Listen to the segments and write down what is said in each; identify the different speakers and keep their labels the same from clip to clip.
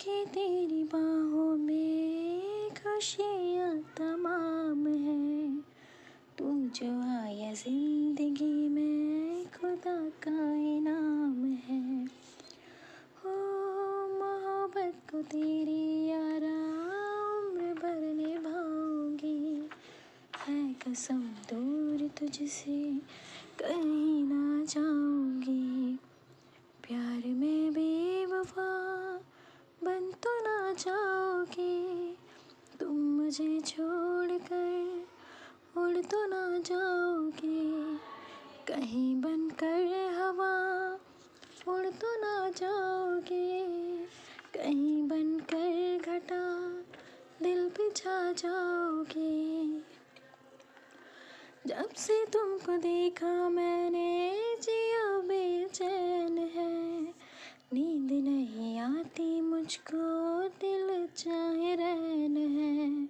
Speaker 1: कि तेरी बाहों में खुशियाँ तमाम है। तू जो आया ज़िंदगी में, खुदा का इनाम है। हो मोहब्बत को तेरी उम्र भर निभाऊँगी। है कसम दूर तुझसे कहीं ना जाऊँगी। प्यार में बेवफा बन तो ना जाओगे। तुम मुझे छोड़ कर उड़ तो ना जाओगे। कहीं बन कर हवा उड़ तो ना जाओगे। कहीं बनकर घटा दिल पे छा जाओगे। जब से तुमको देखा मैंने मुझको दिल चाहे रहन है।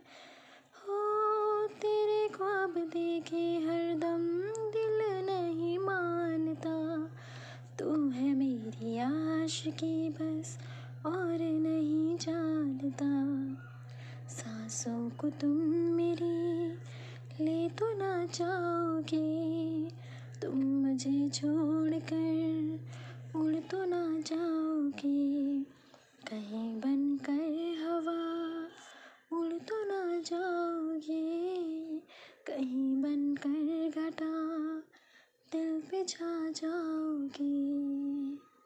Speaker 1: हो, तेरे ख्वाब देखे हरदम दिल नहीं मानता। तू है मेरी आश की बस और नहीं जानता। सांसों को तुम मेरी ले तो ना जाओगे तुम मुझे छोड़कर उड़ छा जाओगी।